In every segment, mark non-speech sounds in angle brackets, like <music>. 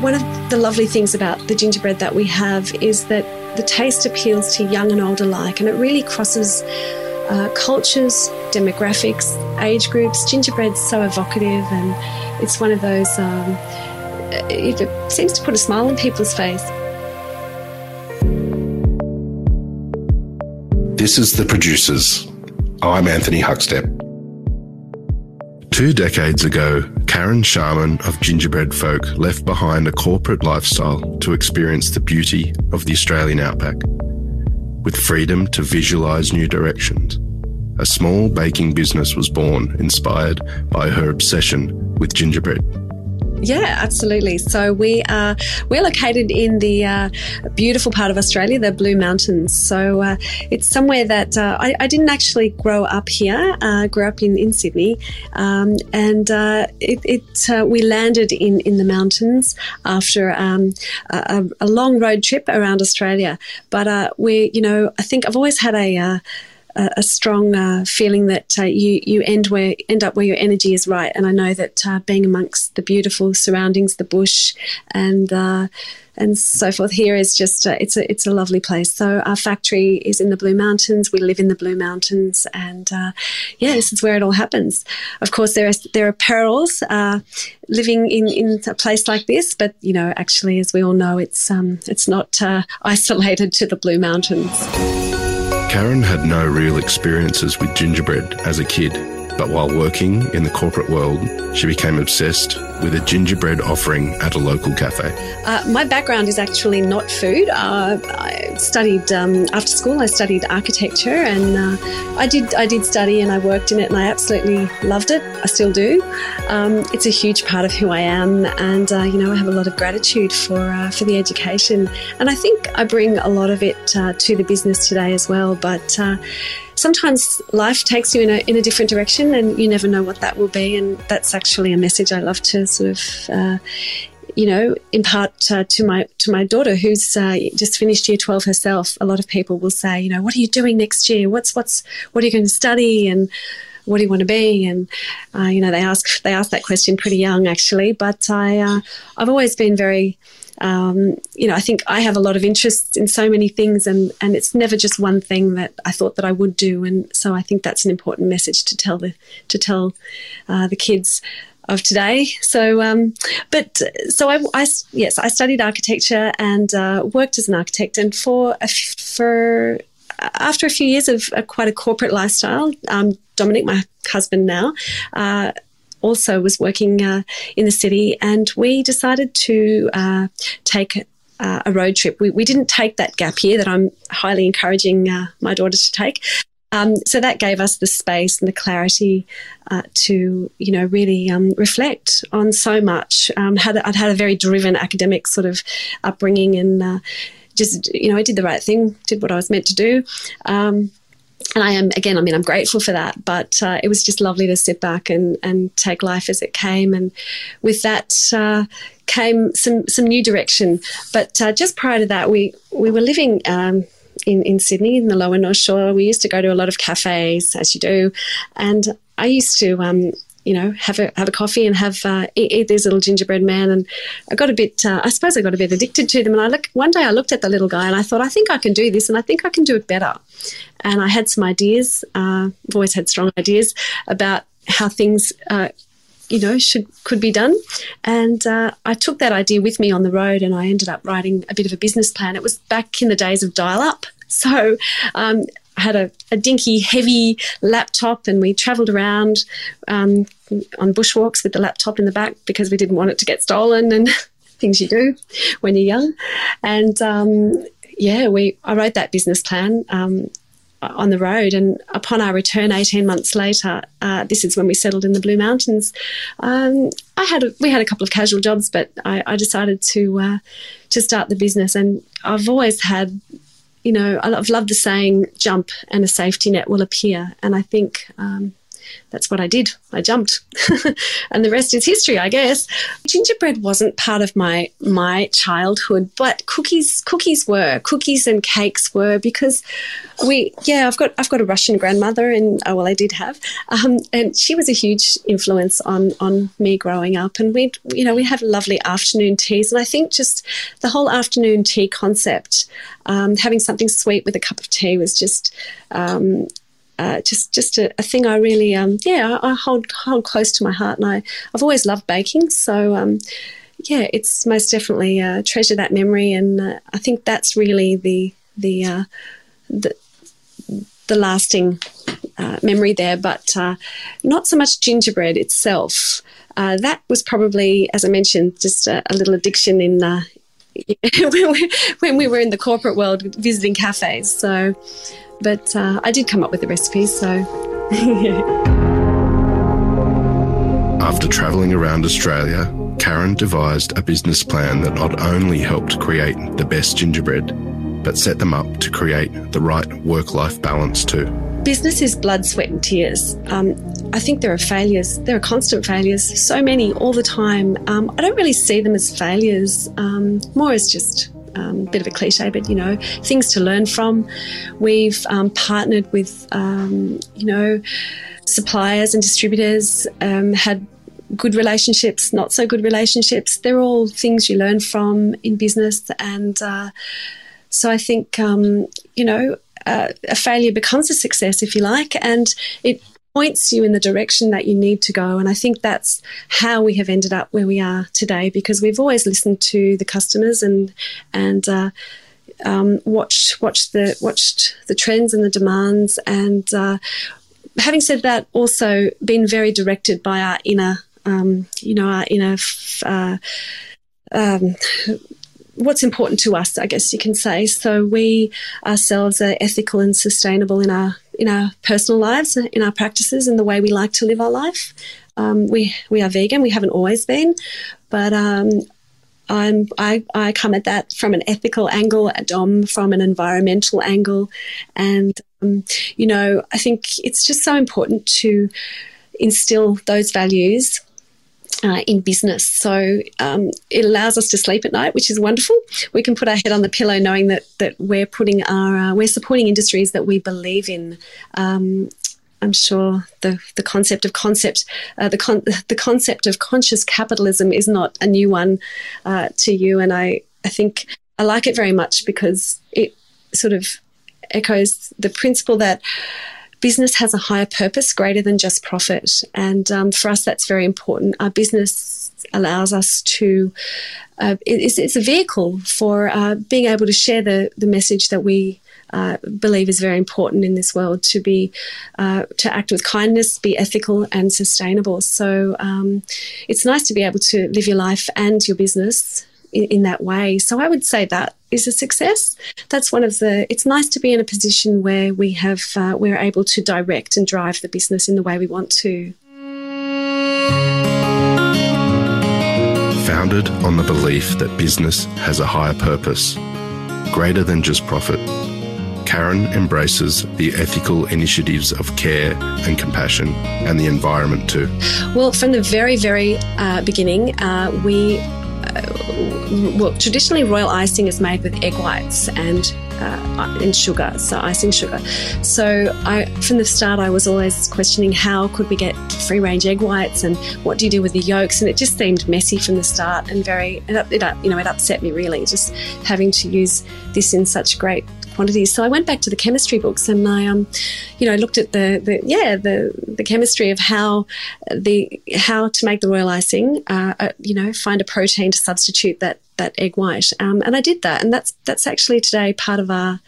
one of the lovely things about the gingerbread that we have is that the taste appeals to young and old alike, and it really crosses uh, cultures, demographics, age groups. Gingerbread's so evocative, and it's one of those. Um, it, it seems to put a smile on people's face. This is The Producers. I'm Anthony Huckstep. Two decades ago, Karen Sharman of Gingerbread Folk left behind a corporate lifestyle to experience the beauty of the Australian outback. With freedom to visualise new directions, a small baking business was born inspired by her obsession with gingerbread. Yeah, absolutely. So we are we're located in the uh, beautiful part of Australia, the Blue Mountains. So uh, it's somewhere that uh, I, I, didn't actually grow up here. Uh, grew up in in Sydney, um, and uh, it, it uh, we landed in in the mountains after um, a, a, long road trip around Australia. But we, you know, I think I've always had a a, strong uh, feeling that uh, you you end where end up where your energy is right. And I know that uh, being amongst the beautiful surroundings, the bush, and uh, and so forth here is just uh, it's a it's a lovely place. So our factory is in the Blue Mountains. We live in the Blue Mountains, and uh, yeah, this is where it all happens. Of course, there are there are perils living in, in a place like this, but you know, actually, as we all know, it's um, it's not <laughs> isolated to the Blue Mountains. Karen had no real experiences with gingerbread as a kid, but while working in the corporate world, she became obsessed with a gingerbread offering at a local cafe. Uh, my background is actually not food. Uh, I studied um, after school. I studied architecture, and uh, I did I did study and I worked in it, and I absolutely loved it. I still do. Um, it's a huge part of who I am, and uh, you know I have a lot of gratitude for uh, for the education, and I think I bring a lot of it uh, to the business today as well. But sometimes life takes you in a, in a different direction and you never know what that will be. And that's actually a message I love to sort of, uh, you know, impart uh, to my to my daughter who's uh, just finished year twelve herself. A lot of people will say, you know, what are you doing next year? What's what's what are you going to study and what do you want to be? And uh, you know, they ask they ask that question pretty young actually. But I uh, I've always been very um, you know, I think I have a lot of interests in so many things, and and it's never just one thing that I thought that I would do, and so I think that's an important message to tell the to tell uh, the kids of today. So, um, but so I, I, yes, I studied architecture and uh, worked as an architect, and for a, for after a few years of a, quite a corporate lifestyle, um, Dominic, my husband now, uh, also was working uh, in the city, and we decided to uh, take uh, a road trip. We, we didn't take that gap year that I'm highly encouraging uh, my daughter to take. Um, so that gave us the space and the clarity uh, to, you know, really um, reflect on so much. Um, had, I'd had a very driven academic sort of upbringing and uh, just, you know, I did the right thing, did what I was meant to do. Um, and I am again. I mean, I'm grateful for that. But uh, it was just lovely to sit back and and take life as it came. And with that uh, came some some new direction. But uh, just prior to that, we we were living. In, in Sydney, in the lower North Shore, we used to go to a lot of cafes, as you do, and I used to um, you know, have a have a coffee and have uh, eat, eat, these little gingerbread man. And I got a bit, uh, I suppose, I got a bit addicted to them. And I look one day, I looked at the little guy and I thought, I think I can do this, and I think I can do it better. And I had some ideas. Uh, I've always had strong ideas about how things. Uh, you know, should could be done, and uh, I took that idea with me on the road, and I ended up writing a bit of a business plan. It was back in the days of dial-up, <laughs> so um, I had a, a, dinky, heavy laptop, and we travelled around um, on bushwalks with the laptop in the back because we didn't want it to get stolen and <laughs> things you do when you're young. And um, yeah, we I wrote that business plan. Um, on the road, and upon our return, eighteen months later, uh, this is when we settled in the Blue Mountains. Um, I had a, we had a couple of casual jobs, but I, I decided to uh, to start the business, and I've always had you know, I've loved the saying, jump and a safety net will appear. And I think um, that's what I did. I jumped, <laughs> and the rest is history, I guess. Gingerbread wasn't part of my my childhood, but cookies cookies were cookies and cakes were because we yeah I've got I've got a Russian grandmother, and oh, well I did have, um, and she was a huge influence on on me growing up, and we'd you know we have lovely afternoon teas, and I think just the whole afternoon tea concept, um, having something sweet with a cup of tea was just um, uh, just just a, a, thing I really um, yeah I, I, hold hold close to my heart, and I I've always loved baking, so um, yeah, it's most definitely uh, treasure that memory, and uh, I think that's really the the uh, the, the lasting uh, memory there, but uh, not so much gingerbread itself. that was probably, as I mentioned, just a, a little addiction in <laughs> when, we, when we were in the corporate world visiting cafes. So but uh, I did come up with the recipe, so. <laughs> After travelling around Australia, Karen devised a business plan that not only helped create the best gingerbread, but set them up to create the right work life balance too. Business is blood, sweat, and tears. Um, I think there are failures. There are constant failures, so many all the time. Um, I don't really see them as failures, um, more as just um, bit of a cliche, but you know, things to learn from. We've um, partnered with, um, you know, suppliers and distributors, um, had good relationships, not so good relationships. They're all things you learn from in business. And uh, so I think, um, you know, uh, a failure becomes a success, if you like, and it points you in the direction that you need to go. And I think that's how we have ended up where we are today because we've always listened to the customers and and uh, um, watched watched the watched the trends and the demands. And uh, having said that, also been very directed by our inner, um, you know, our inner. Uh, um, what's important to us, I guess you can say. So we ourselves are ethical and sustainable in our in our personal lives, in our practices, and the way we like to live our life. Um, we we are vegan. We haven't always been, but um, I'm, I, I come at that from an ethical angle, Dom from an environmental angle, and um, you know I think it's just so important to instill those values uh, in business. So um, it allows us to sleep at night, which is wonderful. We can put our head on the pillow knowing that that we're putting our uh, we're supporting industries that we believe in. Um, I'm sure the the concept of concept uh, the con- <laughs> the concept of conscious capitalism is not a new one uh, to you, and I I think I like it very much because it sort of echoes the principle that business has a higher purpose greater than just profit. And um, for us, that's very important. Our business allows us to, uh, it's, it's, a vehicle for uh, being able to share the, the message that we uh, believe is very important in this world to be uh, to act with kindness, be ethical and sustainable. So um, it's nice to be able to live your life and your business in, in, that way. So I would say that is a success. That's one of the. It's nice to be in a position where we have uh, we're able to direct and drive the business in the way we want to. Founded on the belief that business has a higher purpose, greater than just profit. Karen embraces the ethical initiatives of care and compassion and the environment too. Well, from the very, very uh, beginning, uh, we well, traditionally royal icing is made with egg whites and uh, and sugar, so icing sugar. So I, from the start, I was always questioning how could we get free range egg whites and what do you do with the yolks, and it just seemed messy from the start and very, it, it, you know, it upset me really just having to use this in such great quantities. So I went back to the chemistry books and I, um, you know, looked at the, the yeah the the chemistry of how the how to make the royal icing. Uh, uh, you know, find a protein to substitute that that egg white, um, and I did that, and that's that's actually today part of our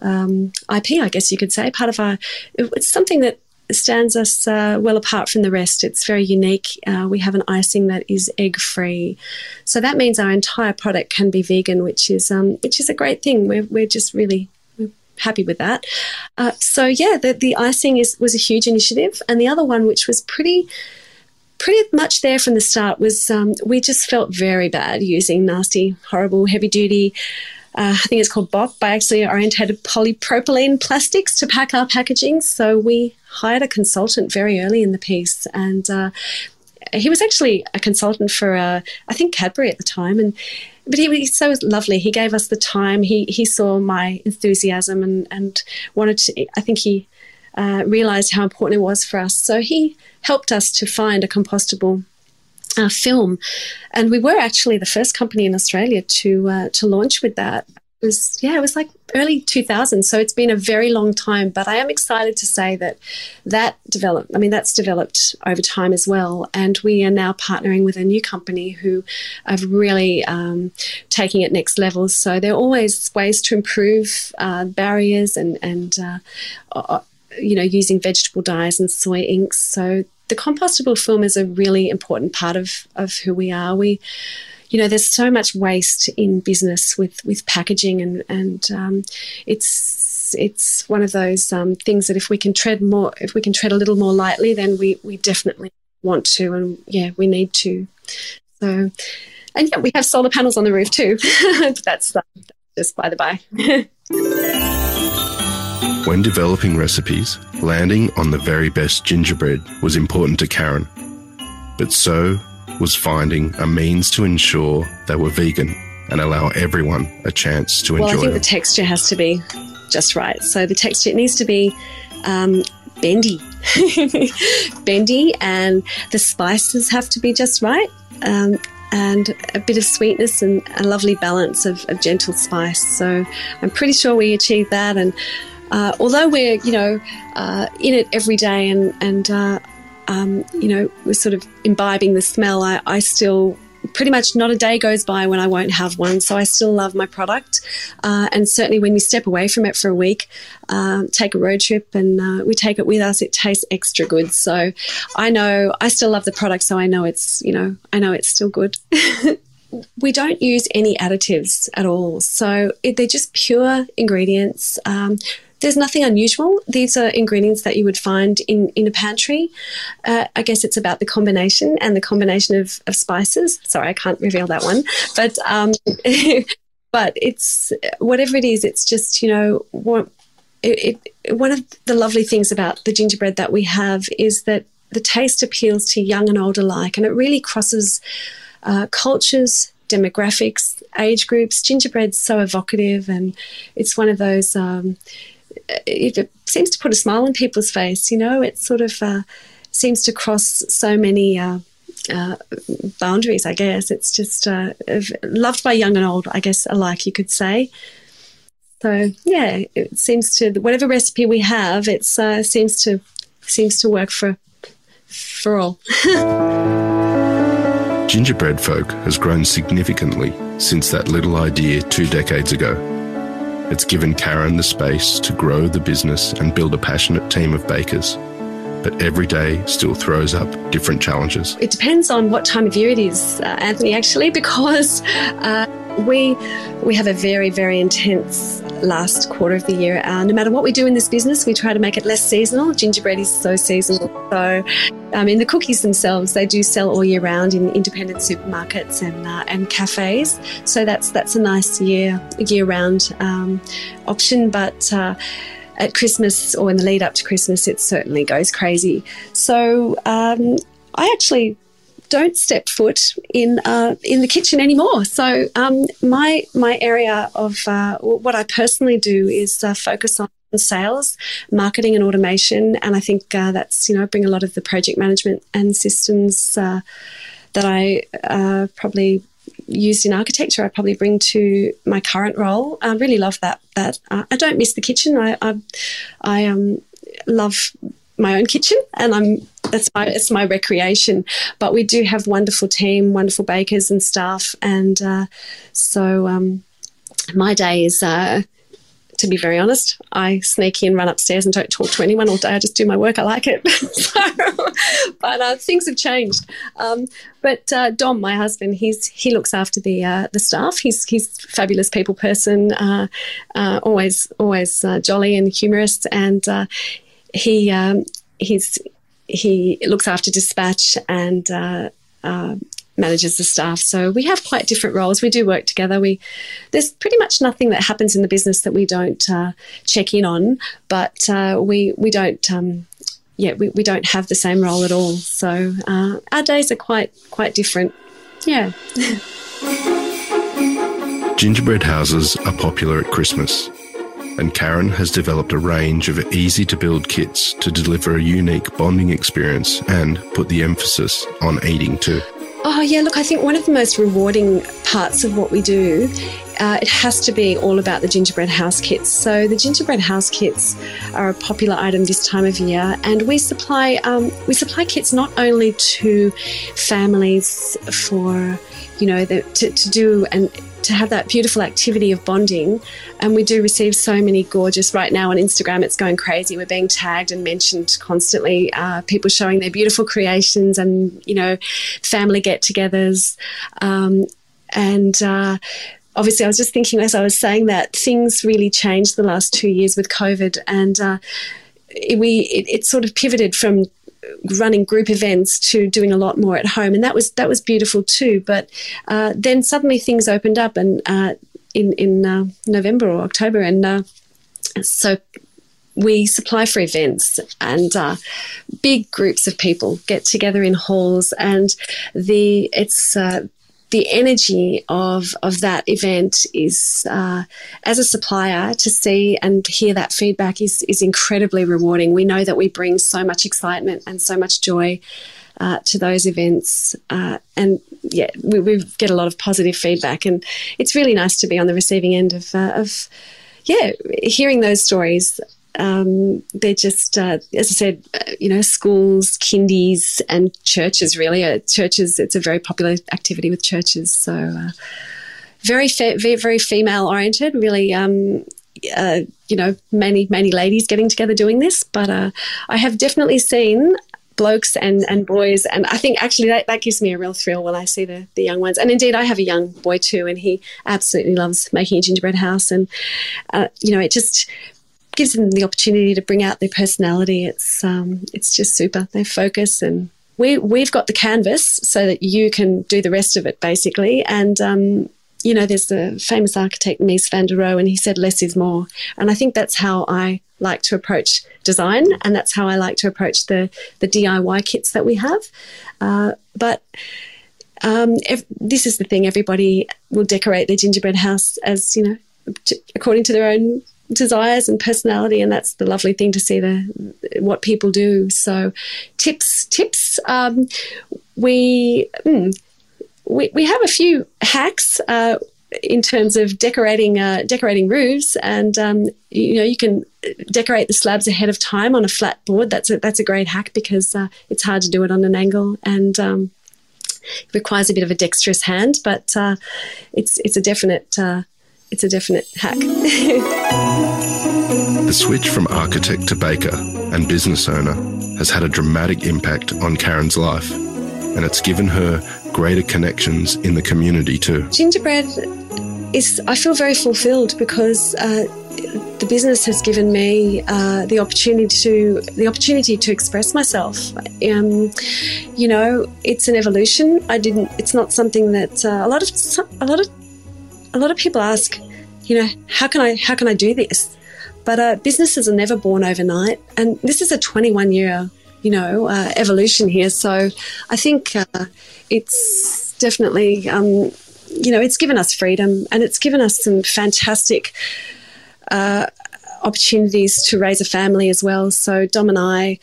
um, IP, I guess you could say, part of our. It's something that stands us uh, well apart from the rest. It's very unique. Uh, we have an icing that is egg free, so that means our entire product can be vegan, which is um, which is a great thing. We're we're just really happy with that. Uh, so yeah, the the icing is was a huge initiative, and the other one, which was pretty pretty much there from the start, was um, we just felt very bad using nasty, horrible, heavy duty uh, I think it's called BOP, biaxially orientated polypropylene plastics to pack our packaging. So we hired a consultant very early in the piece, and uh, he was actually a consultant for uh, I think Cadbury at the time, and but he was so lovely. He gave us the time. He he saw my enthusiasm and and wanted to. I think he uh, realized how important it was for us. So he helped us to find a compostable uh, film, and we were actually the first company in Australia to uh, to launch with that. Was yeah, it was like early 2000s, so it's been a very long time. But I am excited to say that that developed. I mean, that's developed over time as well, and we are now partnering with a new company who are really um, taking it next level. So there are always ways to improve uh, barriers and and uh, you know using vegetable dyes and soy inks. So the compostable film is a really important part of, of who we are. We, you know, there's so much waste in business with, with packaging, and and um, it's it's one of those um, things that if we can tread more, if we can tread a little more lightly, then we we definitely want to, and yeah, we need to. So, and yeah, we have solar panels on the roof too. <laughs> that's uh, just by the by. <laughs> When developing recipes, landing on the very best gingerbread was important to Karen. But so was finding a means to ensure they were vegan and allow everyone a chance to enjoy Well, I think them. the texture has to be just right. So the texture, it needs to be um, bendy. <laughs> bendy, and the spices have to be just right. Um, and a bit of sweetness and a lovely balance of, of gentle spice. So I'm pretty sure we achieved that. And uh, although we're you know uh, in it every day and and uh, um, you know we're sort of imbibing the smell, I, I, still pretty much not a day goes by when I won't have one. So I still love my product, uh, and certainly when we step away from it for a week, um, take a road trip and uh, we take it with us, it tastes extra good. So I know I still love the product, so I know it's you know I know it's still good. <laughs> we don't use any additives at all. So it, they're just pure ingredients. Um, there's nothing unusual. These are ingredients that you would find in, in a pantry. Uh, I guess it's about the combination and the combination of, of spices. Sorry, I can't reveal that one. But um, <laughs> but it's whatever it is. It's just you know what. It, it, one of the lovely things about the gingerbread that we have is that the taste appeals to young and old alike, and it really crosses uh, cultures, demographics, age groups. Gingerbread's so evocative, and it's one of those. Um, it, seems to put a smile on people's face. You know, it sort of uh, seems to cross so many. Uh, uh, boundaries, I guess. It's just uh, loved by young and old, I guess, alike, you could say. So yeah, it seems to whatever recipe we have, it uh, seems to seems to work for for all. <laughs> Gingerbread Folk has grown significantly since that little idea two decades ago. It's given Karen the space to grow the business and build a passionate team of bakers. But every day still throws up different challenges. It depends on what time of year it is, uh, Anthony, actually, <laughs> because uh, we we have a very very intense last quarter of the year. Uh, no matter what we do in this business, we try to make it less seasonal. Gingerbread is so seasonal. So, I mean, the cookies themselves they do sell all year round in independent supermarkets and uh, and cafes. So that's that's a nice year year round um, option, but. Uh, at Christmas or in the lead up to Christmas, it certainly goes crazy. So um, I actually don't step foot in uh, in the kitchen anymore. So um, my my area of uh, what I personally do is uh, focus on sales, marketing, and automation. And I think uh, that's you know bring a lot of the project management and systems uh, that I uh, probably used in architecture, I probably bring to my current role. I really love that. That I don't miss the kitchen. I I, I um, love my own kitchen, and I'm that's my it's my recreation. But we do have wonderful team, wonderful bakers and staff, and uh, so um, my day is. Uh, to be very honest, I sneak in, run upstairs, and don't talk to anyone all day. I just do my work. I like it. <laughs> so, but uh, things have changed. Um, but uh, Dom, my husband, he's he looks after the uh, the staff. He's he's fabulous people person. Uh, uh, always always uh, jolly and humorous, and he um, he's he looks after dispatch and manages the staff. So we have quite different roles. We do work together. We there's pretty much nothing that happens in the business that we don't uh, check in on, but uh, we we don't. Um, yeah, we, we don't have the same role at all. So uh, our days are quite quite different. Yeah. <laughs> Gingerbread houses are popular at Christmas, and Karen has developed a range of easy to build kits to deliver a unique bonding experience and put the emphasis on eating too. Oh, yeah, look, I think one of the most rewarding parts of what we do, uh, it has to be all about the gingerbread house kits. So, the gingerbread house kits are a popular item this time of year, and we supply um, we supply kits not only to families for you know the, to, to do and to have that beautiful activity of bonding. And we do receive so many gorgeous, right now on Instagram, it's going crazy. We're being tagged and mentioned constantly, uh, people showing their beautiful creations and, you know, family get togethers. Um, and, uh, obviously, I was just thinking as I was saying that things really changed the last two years with COVID, and uh, we it, it, sort of pivoted from running group events to doing a lot more at home, and that was that was beautiful too. But uh, then suddenly things opened up, and uh, in in uh, November or October, and uh, so we supply for events and uh, big groups of people get together in halls. And the it's uh, the energy of of that event is uh, as a supplier to see and hear that feedback is is incredibly rewarding. We know that we bring so much excitement and so much joy uh, to those events, uh, and yeah, we, we, get a lot of positive feedback, and it's really nice to be on the receiving end of uh, of yeah hearing those stories um, they're just, uh, as I said, uh, you know, schools, kindies, and churches. Really, uh, churches. It's a very popular activity with churches. So, uh, very, fe- very, very female oriented. Really, um, uh, you know, many, many ladies getting together doing this. But uh, I have definitely seen blokes and, and boys. And I think actually that, that gives me a real thrill when I see the, the young ones. And indeed, I have a young boy too, and he absolutely loves making a gingerbread house. And, uh, you know, it just gives them the opportunity to bring out their personality. It's um, it's just super. They focus and we we've got the canvas so that you can do the rest of it basically. And um, you know, there's the famous architect Mies van der Rohe, and he said less is more. And I think that's how I like to approach design, and that's how I like to approach the the DIY kits that we have. Uh, but um, if, this is the thing: everybody will decorate their gingerbread house as you know, according to their own desires and personality, and that's the lovely thing to see the what people do. So, tips, tips. Um, we, mm, we we have a few hacks. Uh, in terms of decorating uh, decorating roofs, and um, you know you can decorate the slabs ahead of time on a flat board. That's a, that's a great hack because uh, it's hard to do it on an angle, and um, it requires a bit of a dexterous hand. But uh, it's it's a definite uh, it's a definite hack. <laughs> the switch from architect to baker and business owner has had a dramatic impact on Karen's life, and it's given her greater connections in the community too. Gingerbread is, I feel very fulfilled because. Uh, the business has given me uh, the opportunity to the opportunity to express myself. Um, you know, it's an evolution. I didn't. It's not something that uh, a lot of a lot of a lot of people ask, you know, how can I how can I do this? But uh, businesses are never born overnight, and this is a 21 year, you know, uh, evolution here. So I think uh, it's definitely, um, you know, it's given us freedom, and it's given us some fantastic uh, opportunities to raise a family as well. So Dom and I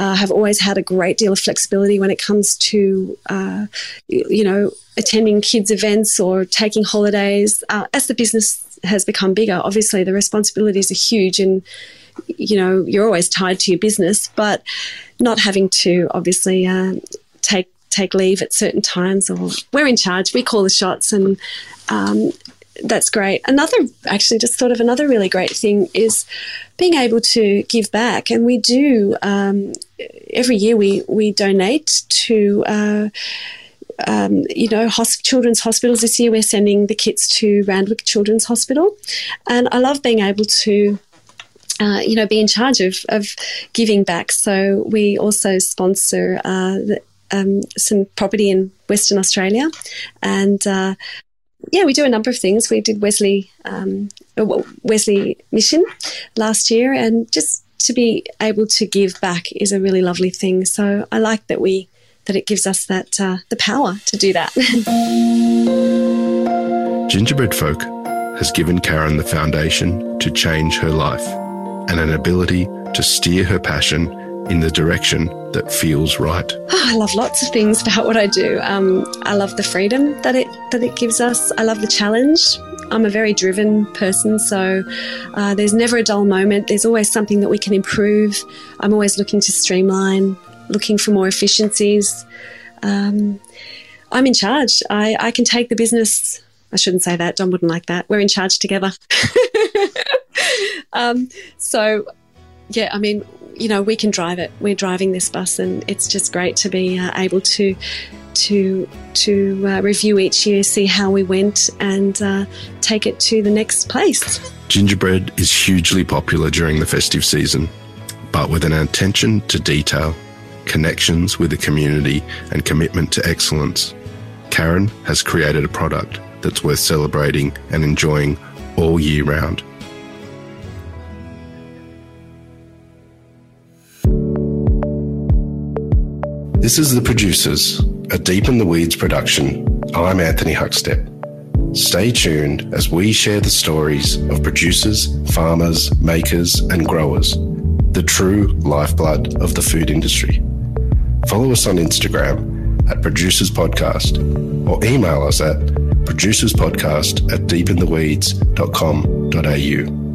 uh, have always had a great deal of flexibility when it comes to, uh, you know, attending kids' events or taking holidays. Uh, as the business has become bigger, obviously the responsibilities are huge, and you know you're always tied to your business, but not having to obviously uh, take take leave at certain times or we're in charge. We call the shots, and um, that's great. Another, actually, just sort of another really great thing is being able to give back, and we do um, every year. We we donate to. Uh, um, you know, hosp- children's hospitals. This year, we're sending the kits to Randwick Children's Hospital, and I love being able to uh, you know, be in charge of, of giving back. So we also sponsor uh, the, um, some property in Western Australia, and uh, yeah, we do a number of things. We did Wesley um, Wesley Mission last year, and just to be able to give back is a really lovely thing. So I like that we that it gives us that uh, the power to do that. <laughs> Gingerbread Folk has given Karen the foundation to change her life and an ability to steer her passion in the direction that feels right? Oh, <sighs> I love lots of things about what I do. Um, I love the freedom that it that it gives us. I love the challenge. I'm a very driven person, so uh, there's never a dull moment. There's always something that we can improve. I'm always looking to streamline, looking for more efficiencies. Um, I'm in charge. I, I can take the business. I shouldn't say that. John wouldn't like that. We're in charge together. <laughs> um, so, yeah, I mean, you know, we can drive it. We're driving this bus, and it's just great to be uh, able to to to uh, review each year, see how we went, and uh, take it to the next place. Gingerbread is hugely popular during the festive season, but with an attention to detail, connections with the community, and commitment to excellence, Karen has created a product that's worth celebrating and enjoying all year round. This is The Producers, a Deep in the Weeds production. I'm Anthony Huckstep. Stay tuned as we share the stories of producers, farmers, makers, and growers, the true lifeblood of the food industry. Follow us on Instagram at Producers Podcast or email us at producerspodcast at deepintheweeds.com.au.